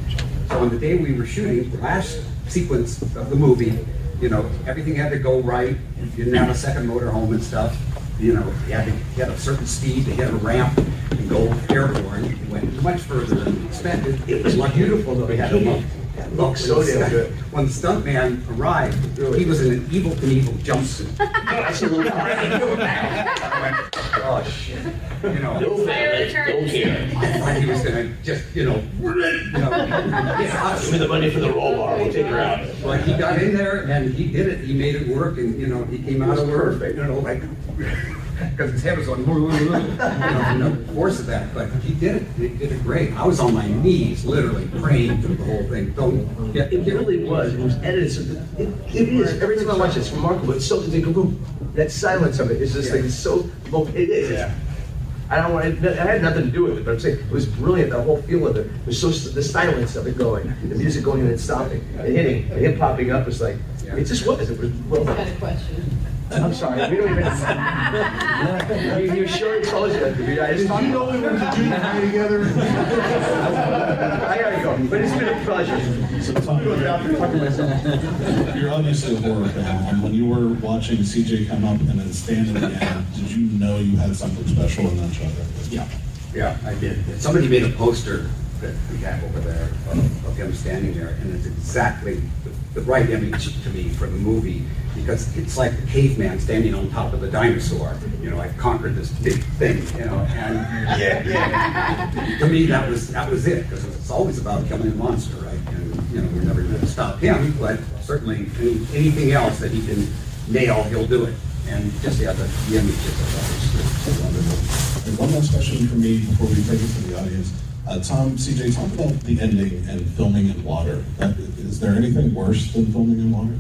So on the day we were shooting, the last sequence of the movie, you know, everything had to go right. You didn't have a second motorhome and stuff. You know, you had to, you had a certain speed to hit a ramp and go airborne. It went much further than expected. It was beautiful though, We had a looked, it looked so damn good. When the stuntman arrived, he was in an Evel Knievel jumpsuit. That's a little. Oh, shit. You know, Fire returns. I thought he was gonna just, you know, you know, get us. Give me the money for the roll bar, we'll take her out. But he got in there and he did it. He made it work, and you know, he came out of there, you know, like because his head was on, you know, the force of that. But he did it. He did it great. I was on my knees, literally praying through the whole thing. Don't get. It really was, it was edited, so it, it is, every time I watch it, it's remarkable, it's so, they go boom, that silence of it is just like, so, it is. it's- I don't want, it it had nothing to do with it, but I'm saying, it was brilliant, the whole feel of it, it was so, the silence of it going, the music going and then stopping, and hitting, and him popping up, it's like, it just was, it was well I got done. a question. I'm sorry, we don't even. You, you sure it's always good, you guys Did you know we went to junior high together? I gotta go, but it's been a pleasure. So Tom, you're obviously a horror fan, and when you were watching CJ come up and then stand at the end, did you know you had something special in that shot? Yeah, yeah, I did. Somebody made a poster that we have over there of, of him standing there, and it's exactly the, the right image to me for the movie because it's like the caveman standing on top of the dinosaur. You know, I've conquered this big thing, you know, and yeah, to me that was that was it because it's always about killing a monster, right? And you know, we're never going to stop him, but certainly any, anything else that he can nail, he'll do it. And just yeah, the, the image is always wonderful. And one last question for me before we take it to the audience. Uh, Tom, CJ, talk about the ending and filming in water. Uh, Is there anything worse than filming in water?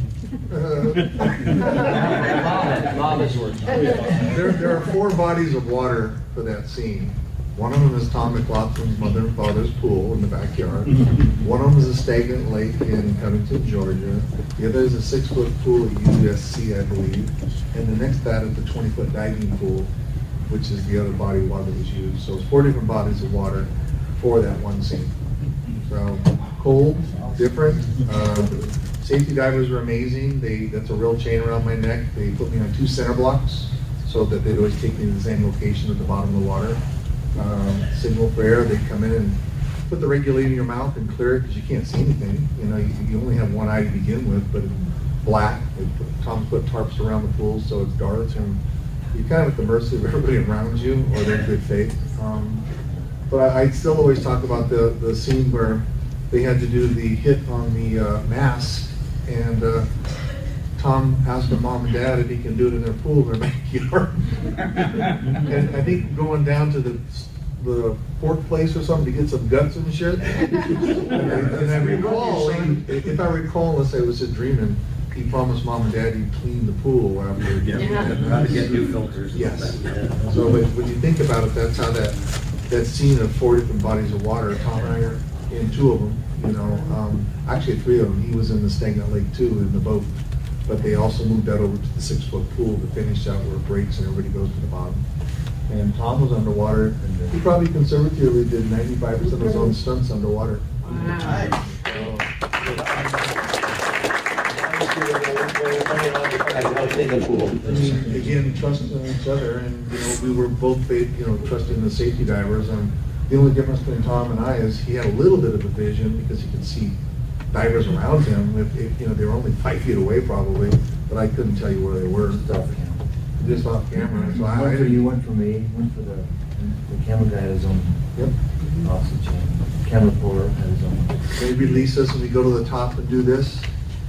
There, there are four bodies of water for that scene. One of them is Tom McLoughlin's mother and father's pool in the backyard. One of them is a stagnant lake in Covington, Georgia. The other is a six-foot pool at USC, I believe. And the next that is the twenty-foot diving pool, which is the other body of water that was used. So it's four different bodies of water that one scene. So cold, different. Uh, Safety divers were amazing. They, that's a real chain around my neck. They put me on two center blocks so that they'd always take me to the same location at the bottom of the water. Um, Signal for air, they'd come in and put the regulator in your mouth and clear it because you can't see anything. You know, you, you only have one eye to begin with, but black. Put, Tom put tarps around the pool so it's dark and you're kind of at the mercy of everybody around you or their good faith. Um, but I, I still always talk about the, the scene where they had to do the hit on the uh, mask, and uh, Tom asked their mom and dad if he can do it in their pool in their backyard. and I think going down to the the pork place or something to get some guts and shit. and, I- and I recall, if I recall, unless I was just dreaming, he promised mom and dad he'd clean the pool after. Yeah, how to get new filters. Yes. stuff. So when when you think about it, that's how that, that scene of four different bodies of water, Tom are in two of them, you know, um, actually three of them. He was in the Stagnant Lake too, in the boat. But they also moved that over to the six-foot pool to finish out where it breaks and everybody goes to the bottom. And Tom was underwater, and he probably conservatively did ninety-five percent of his own stunts underwater. I mean, again, trusting uh, each other, and, you know, we were both, you know, trusting the safety divers, and the only difference between Tom and I is he had a little bit of a vision, because he could see divers around him, if, if, you know, they were only five feet away probably, but I couldn't tell you where they were. just off camera, so I, I One for you, one for me, one for the, the camera guy had his own. Yep. Oxygen. Camera puller had his own. They release us and we go to the top and do this.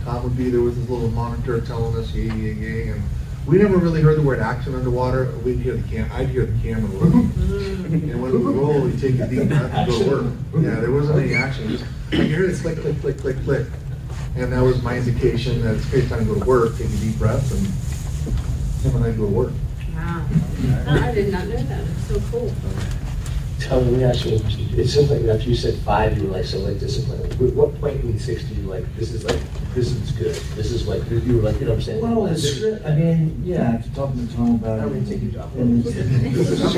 Tom would be there with his little monitor telling us yay, yay, yay, and we never really heard the word action underwater. We'd hear the cam, I'd hear the camera roll. And when we roll, we take a deep breath and go to work. Yeah, there wasn't any action, just, I hear it click, click, click, click, click. And that was my indication that it's great time to go to work, take a deep breath and, Tim and I go to work. Wow. I did not know that. It's so cool. Tell me, let me ask you, a it seems like after you said five, you were like so like disciplined. At what point in six do you like, this is like, this is good, this is like, you were like, you know what I'm saying? Well, the script, I mean, yeah, after talking to Tom about it. I don't mean to take your job. and it's-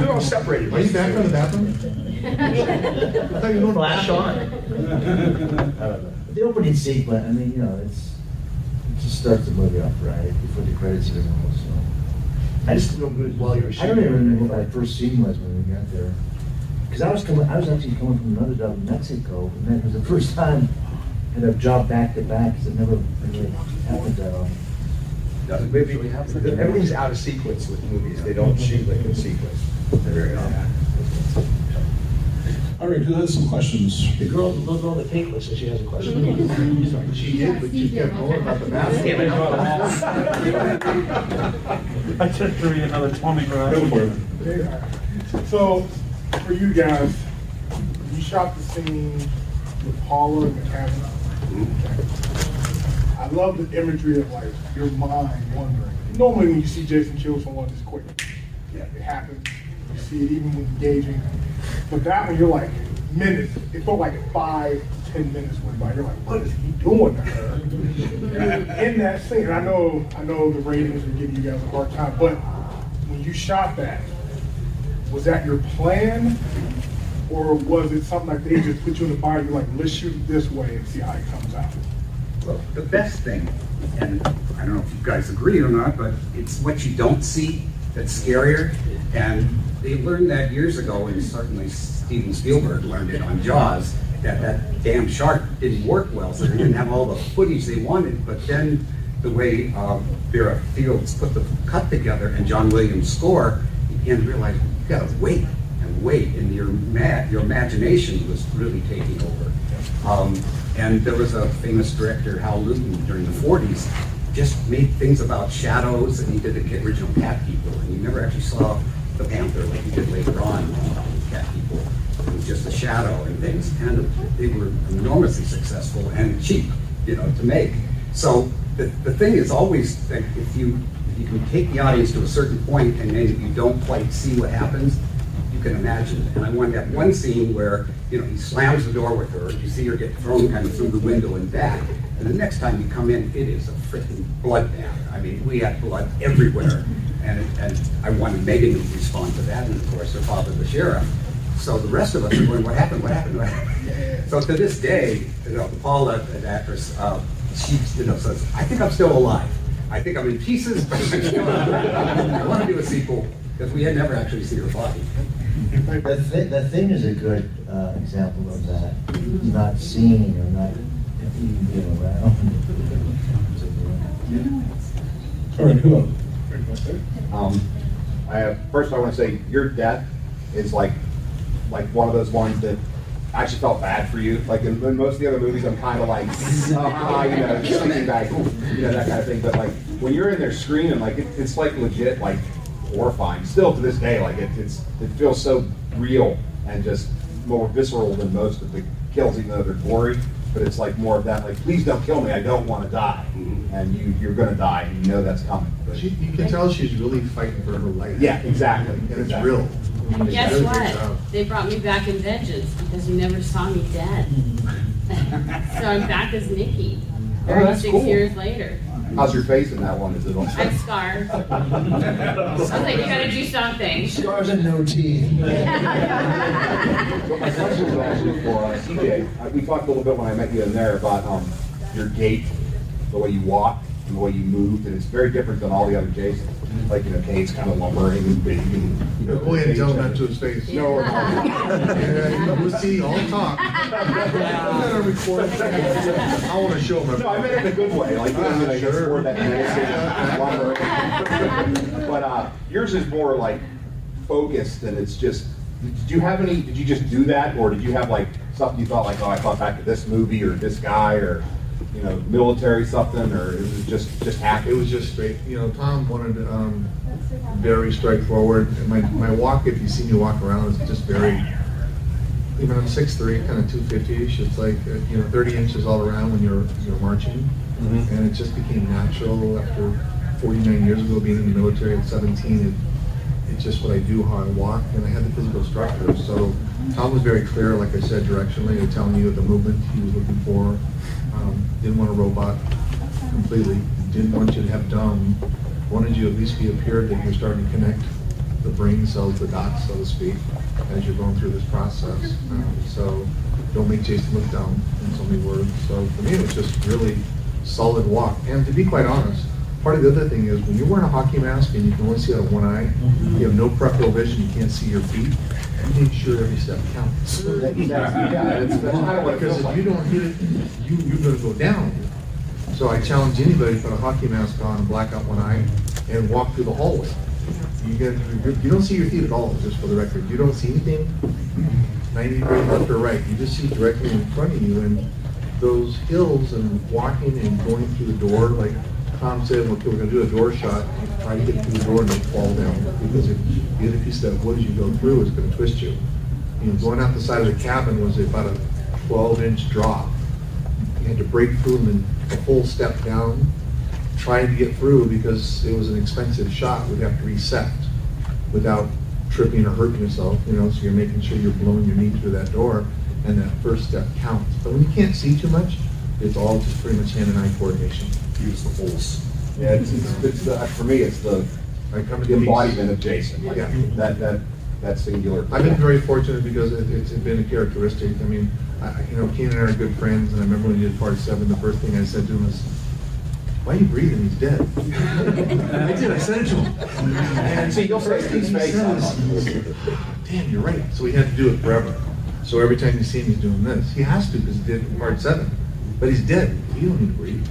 We're all separated. Are you back from the bathroom? I thought you were going to Flash on. I don't know. The opening sequence, I mean, you know, it's, it just starts the movie off right before the credits even roll, so. I just feel good. While you were I don't even remember what my first scene was when we got there. Because I was coming, I was actually coming from another job in Mexico, and that was the first time I had a job back to back, because it never really happened that um, often. Maybe, everything's out of sequence with movies, they don't shoot like in sequence. They're very odd. All right, who has some questions? The girl, the little girl on the pink list, she has a question. She did, but she kept going about the mask. I just threw you another twenty grand. Go for it. So, for you guys, you shot the scene with Paula and the cabin. I love the imagery of like your mind wandering. Normally, when you see Jason kill someone, it's quick. Yeah, it happens. You see it even when engaging. But that one, you're like minutes. It felt like five, ten minutes went by. You're like, what is he doing to her? in that scene, and I know, I know the ratings are giving you guys a hard time, but when you shot that, was that your plan? Or was it something like they just put you in the fire, you're like, let's shoot it this way and see how it comes out? Well, the best thing, and I don't know if you guys agree or not, but it's what you don't see that's scarier. And they learned that years ago, and certainly Steven Spielberg learned it on Jaws, that that damn shark didn't work well, so they didn't have all the footage they wanted. But then the way uh, Verna Fields put the cut together and John Williams' score, you began to realize you gotta wait and wait, and your ma- your imagination was really taking over. Um, and there was a famous director, Val Lewton, during the 40s, just made things about shadows, and he did the original Cat People, and you never actually saw the panther like you did later on Cat People. It was just a shadow and things, and they were enormously successful and cheap, you know, to make. So the, the thing is always that if you if you can take the audience to a certain point and then you don't quite see what happens, you can imagine. And I wanted that one scene where, you know, he slams the door with her, you see her get thrown kind of through the window and back. And the next time you come in, it is a freaking bloodbath. I mean, we had blood everywhere. And, and I wanted Megan to respond to that, and of course, her father, the sheriff. So the rest of us are going, what happened, what happened, what happened? So to this day, you know, Paula, the actress, uh, she, you know, says, I think I'm still alive. I think I'm in pieces, but I'm still alive. I want to do a sequel, because we had never actually seen her body. The thing, the thing is a good, uh, example of that, not seeing or not even being around. All right, who else? Um, I, first, I want to say your death is like, like one of those ones that I actually felt bad for you. Like in, in most of the other movies, I'm kind of like, ah, you know, sleeping bag, you know, that kind of thing. But like when you're in there screaming, like it, it's like legit, like horrifying. Still to this day, like it, it's it feels so real and just more visceral than most of the kills, even though they're gory. But it's like more of that, like, please don't kill me. I don't want to die, mm-hmm. and you you're gonna die, and you know that's coming. But She, you can tell she's really fighting for her life. yeah, exactly. And it's exactly. real. I mean, Guess she does a good job. what? They brought me back in vengeance because you never saw me dead. so I'm back as Nikki. Oh, that's 36 cool. years later. How's your face in that one? Is it on? I'm scarred. I was like, you gotta do something. Scars and no teeth. But my question was actually for uh, CJ. Uh, we talked a little bit when I met you in there about um, your gait, the way you walk. And the way you moved, and it's very different than all the other Jasons. Like, you know, Kane's kind of lumbering and big and, you know. Go ahead and tell him that to his face. No, we're not. Yeah, We'll see, all talk. I'm gonna record. I wanna show him. No, I meant it in a good way, like, you know, like, it's more that lumbering. But, uh, yours is more like focused, and it's just, did you have any, did you just do that, or did you have like something you thought like, oh, I thought back to this movie, or this guy, or, you know, military something, or it was just, just It was just straight, you know, Tom wanted, um, very straightforward. And my, my walk, if you see me walk around, is just very, even I'm six three, kind of two fifty-ish. It's like, uh, you know, thirty inches all around when you're, you're marching. Mhm. And it just became natural after forty-nine years ago, being in the military at seventeen. It, it's just what I do, how I walk, and I had the physical structure. So Tom was very clear, like I said, directionally, of telling you the movement he was looking for. Um, didn't want a robot completely. Didn't want you to have dumb. Wanted you at least be appeared that you're starting to connect the brain cells, the dots, so to speak, as you're going through this process. Um, so don't make Jason look dumb in so many words. So for me, it was just really solid walk. And to be quite honest, part of the other thing is when you're wearing a hockey mask and you can only see out of one eye, you have no peripheral vision, you can't see your feet. Make sure every step counts. That's- yeah, that's- that's kind of what it Because if like. you don't hit it, you, you're gonna go down. So I challenge anybody to put a hockey mask on and black out one eye and walk through the hallway. You get, you- you don't see your feet at all, just for the record. You don't see anything ninety degrees left or right. You just see directly in front of you and those hills and walking and going through the door, like Tom said, okay, we're gonna do a door shot. Try to get through the door and don't fall down. Because if the other piece of that wood as you go through is gonna twist you. You know, going out the side of the cabin was about a twelve inch drop. You had to break through and a whole step down, trying to get through because it was an expensive shot. We'd have to reset without tripping or hurting yourself, you know, so you're making sure you're blowing your knee through that door and that first step counts. But when you can't see too much, it's all just pretty much hand and eye coordination. Use the force. Yeah, it's, it's, it's, the- for me, it's the I come to the the embodiment of Jason, like, Yeah. that, that, that singular. I've been very fortunate because it, it's been a characteristic. I mean, I, you know, Keenan and I are good friends, and I remember when we did part seven, the first thing I said to him was, "Why are you breathing? He's dead." I did. I said it to him. And See, you'll say it to his face, says, Damn, you're right. So we had to do it forever. So every time you see him, he's doing this. He has to because he did it in part seven. But he's dead. You don't need to breathe.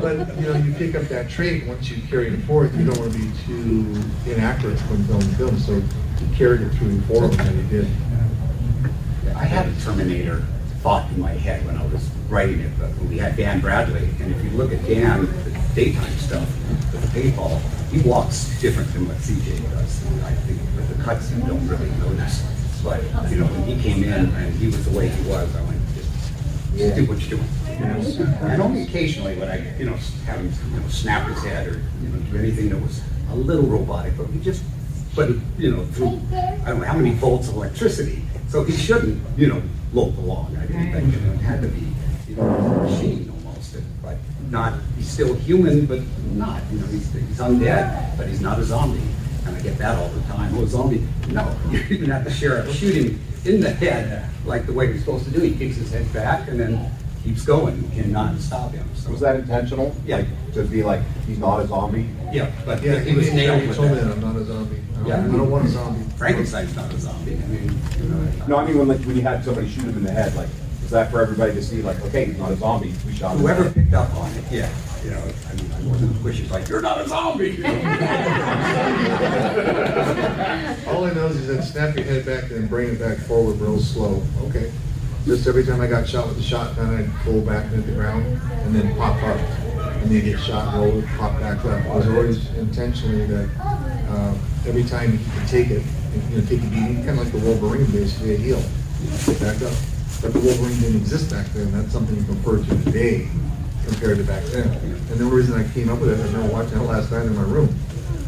but you know, you pick up that trait once you carry it forth. You don't want to be too inaccurate when filming to film. So he carried it through four of them, and he did. I had a Terminator thought in my head when I was writing it, but we had Dan Bradley, and if you look at Dan, the daytime stuff, with the paintball, he walks different than what CJ does. And I think with the cuts, you don't really notice. But, you know, when he came in and he was the way he was, I went, just, do what you're doing. you know? And only occasionally would I, you know, have him, you know, snap his head or, you know, do anything that was a little robotic, but we just put it, you know, through, I don't know how many volts of electricity. So he shouldn't, you know, lope along. I didn't think, you know, it had to be, you know, a machine almost, but not, he's still human, but not, you know, he's, he's undead, but he's not a zombie. And I get that all the time. Oh, a zombie? No, you even have the sheriff shoot him in the head, like the way he's supposed to do. He kicks his head back and then keeps going. You cannot stop him. So, Was that intentional? Yeah. Like, to be like, he's not a zombie? yeah, but Yeah, he was he nailed he with told me that that. I'm not a zombie. I don't, Yeah. I don't want a zombie. Frankenstein's not a zombie. I mean, you know. No, I mean, when, like, when you had somebody shoot him in the head, like, is that for everybody to see, like, okay, he's not a zombie, we shot him? Whoever head? picked up on it, yeah, you know, I mean, I wasn't squishy, like, you're not a zombie. All I know is that snap your head back and bring it back forward real slow. Okay. Just every time I got shot with the shotgun, I'd pull back into the ground and then pop up. And then get shot, and roll pop back up. It was always intentionally that uh, every time you could take it, you know, take a beating, kind of like the Wolverine, basically a heel. Back up. But the Wolverine didn't exist back then. That's something you compare to today compared to back then. And the reason I came up with it, I remember watching it last night in my room.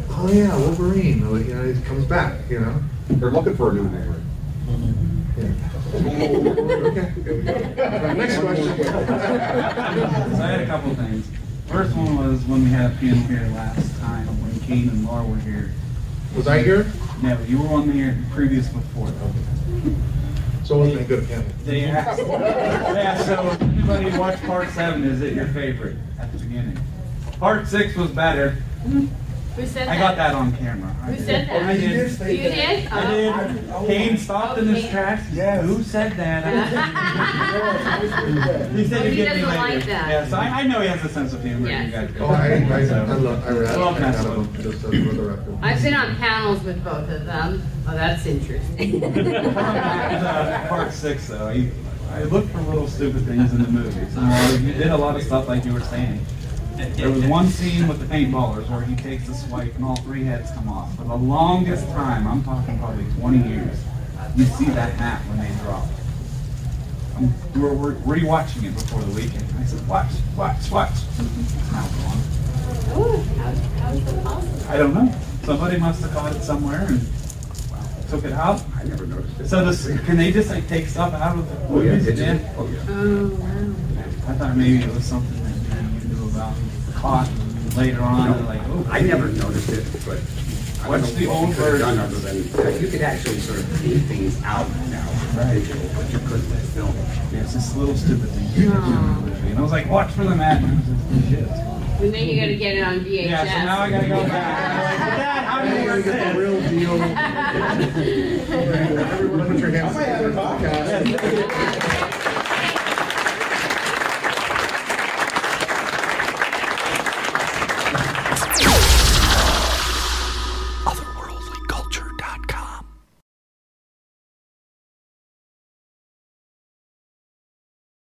Oh yeah, Wolverine. Oh, You know, it comes back. You know. They're looking for a new Wolverine. Yeah. Okay. here we go. Next question. So I had a couple of things. First one was when we had a panel here last time, when Kane and Laura were here. Was I here? No, you were on the previous before. So it wasn't a good panel. They asked, yeah, so anybody watched part seven, is it your favorite at the beginning? Part six was better. Who said I got that? that on camera. Who did. said that? I You did. did You that. did? I did. Oh. Kane stopped in his Okay. tracks. Who said that? he said Oh, he'd he get me doesn't later. like that. Yes, I, I know he has a sense of humor. Yes. You guys Oh, I, I, I love, I read, I love I got Nessa. them, just so for the record. I've been on panels with both of them. Oh, that's interesting. uh, part six, though, I, I look for little stupid things in the movies. Uh, you did a lot of stuff like you were saying. There was one scene with the paintballers where he takes a swipe and all three heads come off. For the longest time, I'm talking probably 20 years, you see that hat when they drop. Um, we were, were rewatching it before the weekend. I said, watch, watch, watch. It's now gone. Oh, how, how is that possible? I don't know. Somebody must have caught it somewhere and took it out. I never noticed it. So this, can they just like take stuff out of the Oh, yeah, movies? digital. Oh, yeah. Oh, wow. I thought maybe it was something that you knew about, caught later on, No, like, oh. I never noticed it, but I don't What's know the what old we could have done version? other than, you could actually sort of leave things out now, digital, but you couldn't film. Yeah, it's just little stupid thing. you catch in. And I was like, watch for the mat. And I was like, shit. And then you gotta get it on VHS. Yeah, so now I gotta go back. I'm like, Dad, how do you work The this? real deal. Everyone put your hands. I might have a podcast.